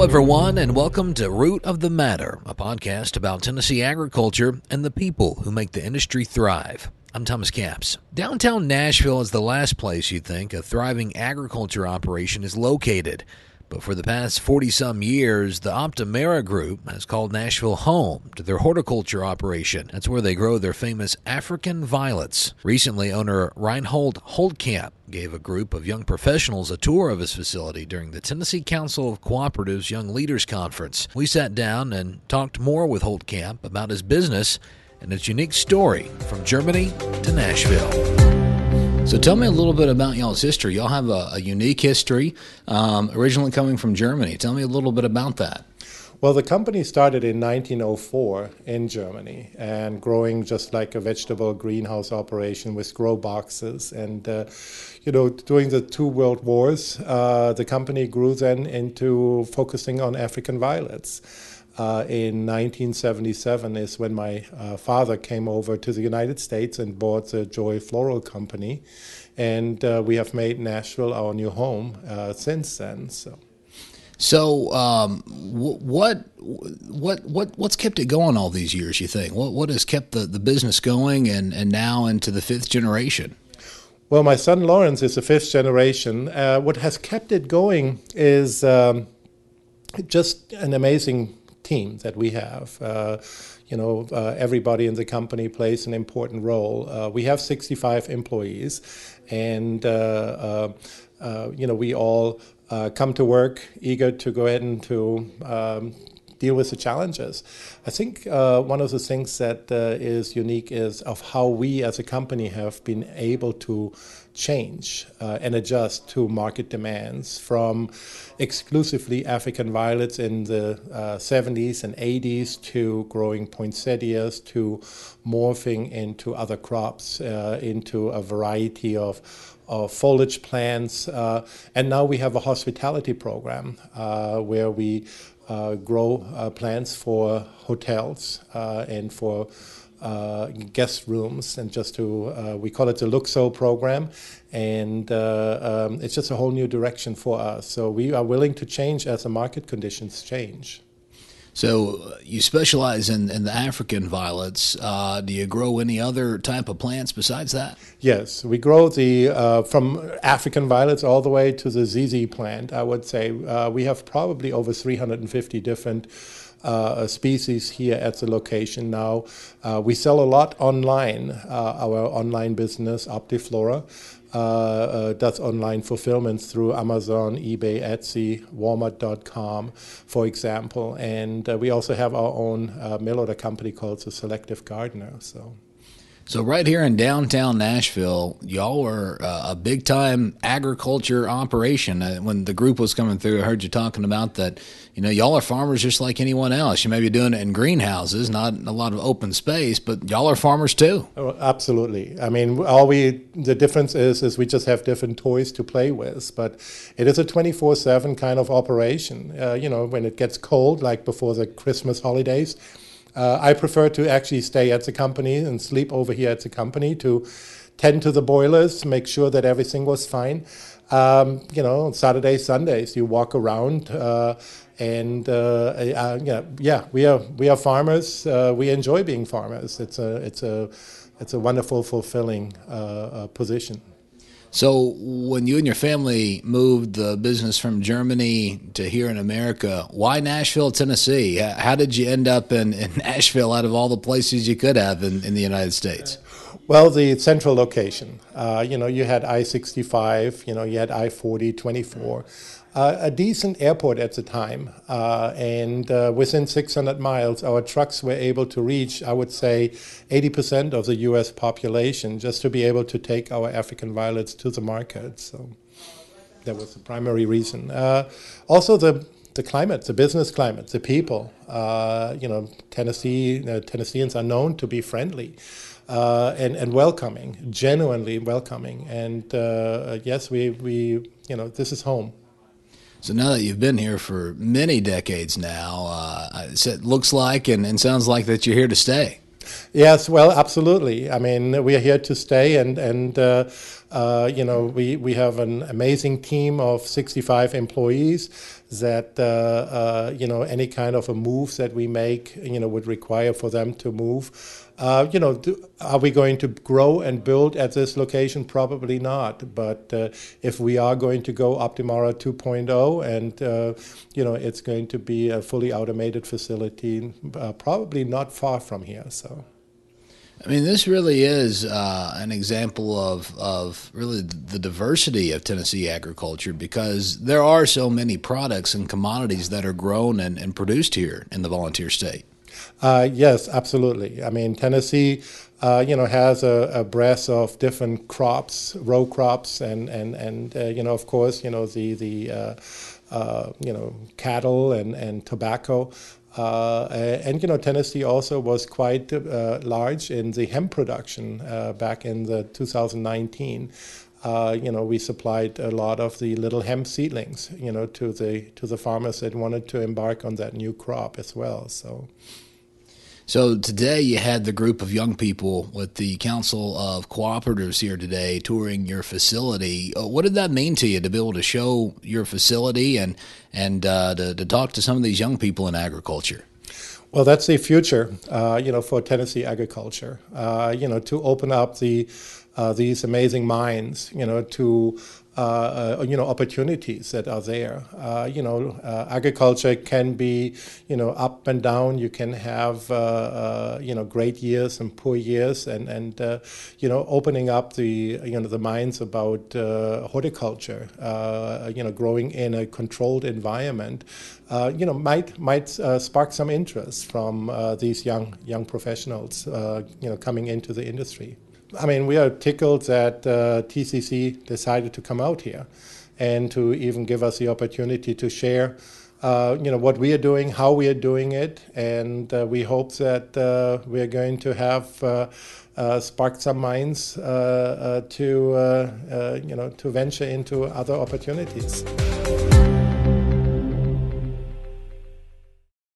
Hello, everyone, and welcome to Root of the Matter, a podcast about Tennessee agriculture and the people who make the industry thrive. I'm Thomas Capps. Downtown Nashville is the last place you'd think a thriving agriculture operation is located. But for the past 40 some years, the Optimara Group has called Nashville home to their horticulture operation. That's where they grow their famous African violets. Recently, owner Reinhold Holtkamp gave a group of young professionals a tour of his facility during the Tennessee Council of Cooperatives Young Leaders Conference. We sat down and talked more with Holtkamp about his business and its unique story from Germany to Nashville. So tell me a little bit about y'all's history. Y'all have a, a unique history, um, originally coming from Germany. Tell me a little bit about that. Well, the company started in 1904 in Germany and growing just like a vegetable greenhouse operation with grow boxes. And, uh, you know, during the two world wars, uh, the company grew then into focusing on African violets uh, in 1977 is when my uh, father came over to the United States and bought the Joy Floral Company, and uh, we have made Nashville our new home uh, since then. So. So, um, what what what what's kept it going all these years? You think what what has kept the, the business going and, and now into the fifth generation? Well, my son Lawrence is the fifth generation. Uh, what has kept it going is um, just an amazing team that we have. Uh, you know, uh, everybody in the company plays an important role. Uh, we have 65 employees, and uh, uh, uh, you know, we all come to work eager to go ahead and to um, deal with the challenges. I think uh, one of the things that uh, is unique is of how we as a company have been able to change uh, and adjust to market demands from exclusively African violets in the 70s uh, and 80s to growing poinsettias to morphing into other crops, uh, into a variety of of foliage plants. Uh, and now we have a hospitality program uh, where we grow uh, plants for hotels uh, and for uh, guest rooms, and just to uh, we call it the Luxo program, and uh, um, it's just a whole new direction for us. So we are willing to change as the market conditions change. So uh, you specialize in, in the African violets. Uh, do you grow any other type of plants besides that? Yes, we grow the uh, from African violets all the way to the ZZ plant. I would say uh, we have probably over 350 different. Uh, species here at the location now. Uh, we sell a lot online, uh, our online business, Optiflora. Uh, uh, does online fulfillment through Amazon, eBay, Etsy, Walmart.com, for example. And uh, we also have our own mail order company called the Selective Gardener. So. So right here in downtown Nashville, y'all are uh, a big time agriculture operation. Uh, when the group was coming through, I heard you talking about that. You know, y'all are farmers just like anyone else. You may be doing it in greenhouses, not a lot of open space, but y'all are farmers too. Oh, absolutely. I mean, all we the difference is is we just have different toys to play with, but it is a twenty four seven kind of operation. Uh, you know, when it gets cold, like before the Christmas holidays uh, I prefer to actually stay at the company and sleep over here at the company to tend to the boilers, make sure that everything was fine. Um, you know, Saturdays, Sundays, you walk around, uh, and uh, uh, yeah, yeah, we are we are farmers. Uh, we enjoy being farmers. It's a it's a it's a wonderful, fulfilling uh, position. So, when you and your family moved the business from Germany to here in America, why Nashville, Tennessee? How did you end up in, in Nashville out of all the places you could have in, in the United States? Well, the central location. Uh, you know, you had I 65, you know, you had I 40, 24 uh, a decent airport at the time. Uh, and uh, within 600 miles, our trucks were able to reach, I would say, 80% of the US population just to be able to take our African violets to the market. So that was the primary reason. Uh, also, the the climate, the business climate, the people. Uh, you know, Tennessee uh, Tennesseans are known to be friendly. Uh, and, and welcoming, genuinely welcoming. And uh, yes, we, we, you know, this is home. So now that you've been here for many decades now, uh, it looks like and, and sounds like that you're here to stay. Yes, well, absolutely. I mean, we are here to stay, and and uh, Uh, you know, we, we have an amazing team of 65 employees that, uh, uh, you know, any kind of a move that we make, you know, would require for them to move. Uh, you know, do, are we going to grow and build at this location? Probably not. But uh, if we are going to go Optimara 2.0 and, uh, you know, it's going to be a fully automated facility, probably not far from here. So. I mean, this really is uh, an example of, of really the diversity of Tennessee agriculture because there are so many products and commodities that are grown and, and produced here in the volunteer state. Uh, yes, absolutely. I mean, Tennessee, uh, you know, has a, a, breadth of different crops, row crops, and and and uh, you know, of course, you know the the uh, uh, you know cattle and and tobacco. Uh, and you know, Tennessee also was quite large in the hemp production back in the 2019. Uh, you know, we supplied a lot of the little hemp seedlings, you know, to the to the farmers that wanted to embark on that new crop as well. So. So today you had the group of young people with the Council of Cooperatives here today touring your facility. Uh, what did that mean to you to be able to show your facility and and uh, to, to talk to some of these young people in agriculture? Well, that's the future, uh, you know, for Tennessee agriculture. Uh, you know, to open up the uh, these amazing minds, you know, to uh, uh, you know opportunities that are there. Uh, you know, uh, agriculture can be you know up and down. You can have uh, uh, you know great years and poor years, and and you know opening up the you know the minds about horticulture. you know, growing in a controlled environment. you know, might might spark some interest from these young young professionals. you know, coming into the industry. I mean, we are tickled that uh, TCC decided to come out here and to even give us the opportunity to share, uh, you know, what we are doing, how we are doing it, and uh, we hope that uh, we are going to have uh, uh, sparked some minds to, you know, to venture into other opportunities.